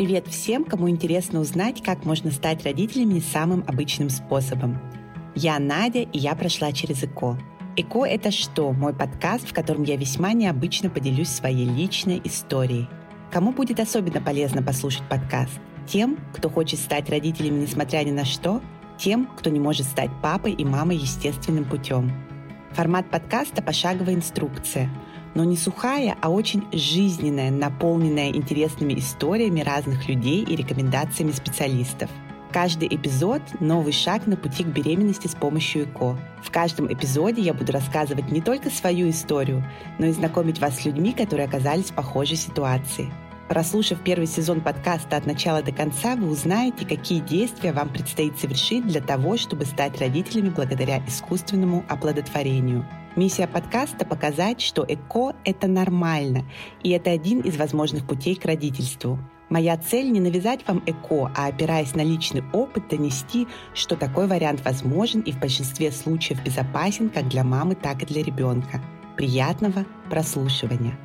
Привет всем, кому интересно узнать, как можно стать родителями самым обычным способом. Я Надя, и я прошла через ЭКО. ЭКО — это что? Мой подкаст, в котором я весьма необычно поделюсь своей личной историей. Кому будет особенно полезно послушать подкаст? Тем, кто хочет стать родителями несмотря ни на что? Тем, кто не может стать папой и мамой естественным путем? Формат подкаста – пошаговая инструкция — но не сухая, а очень жизненная, наполненная интересными историями разных людей и рекомендациями специалистов. Каждый эпизод – новый шаг на пути к беременности с помощью ЭКО. В каждом эпизоде я буду рассказывать не только свою историю, но и знакомить вас с людьми, которые оказались в похожей ситуации. Прослушав первый сезон подкаста от начала до конца, вы узнаете, какие действия вам предстоит совершить для того, чтобы стать родителями благодаря искусственному оплодотворению – Миссия подкаста – показать, что ЭКО – это нормально, и это один из возможных путей к родительству. Моя цель – не навязать вам ЭКО, а опираясь на личный опыт, донести, что такой вариант возможен и в большинстве случаев безопасен как для мамы, так и для ребенка. Приятного прослушивания!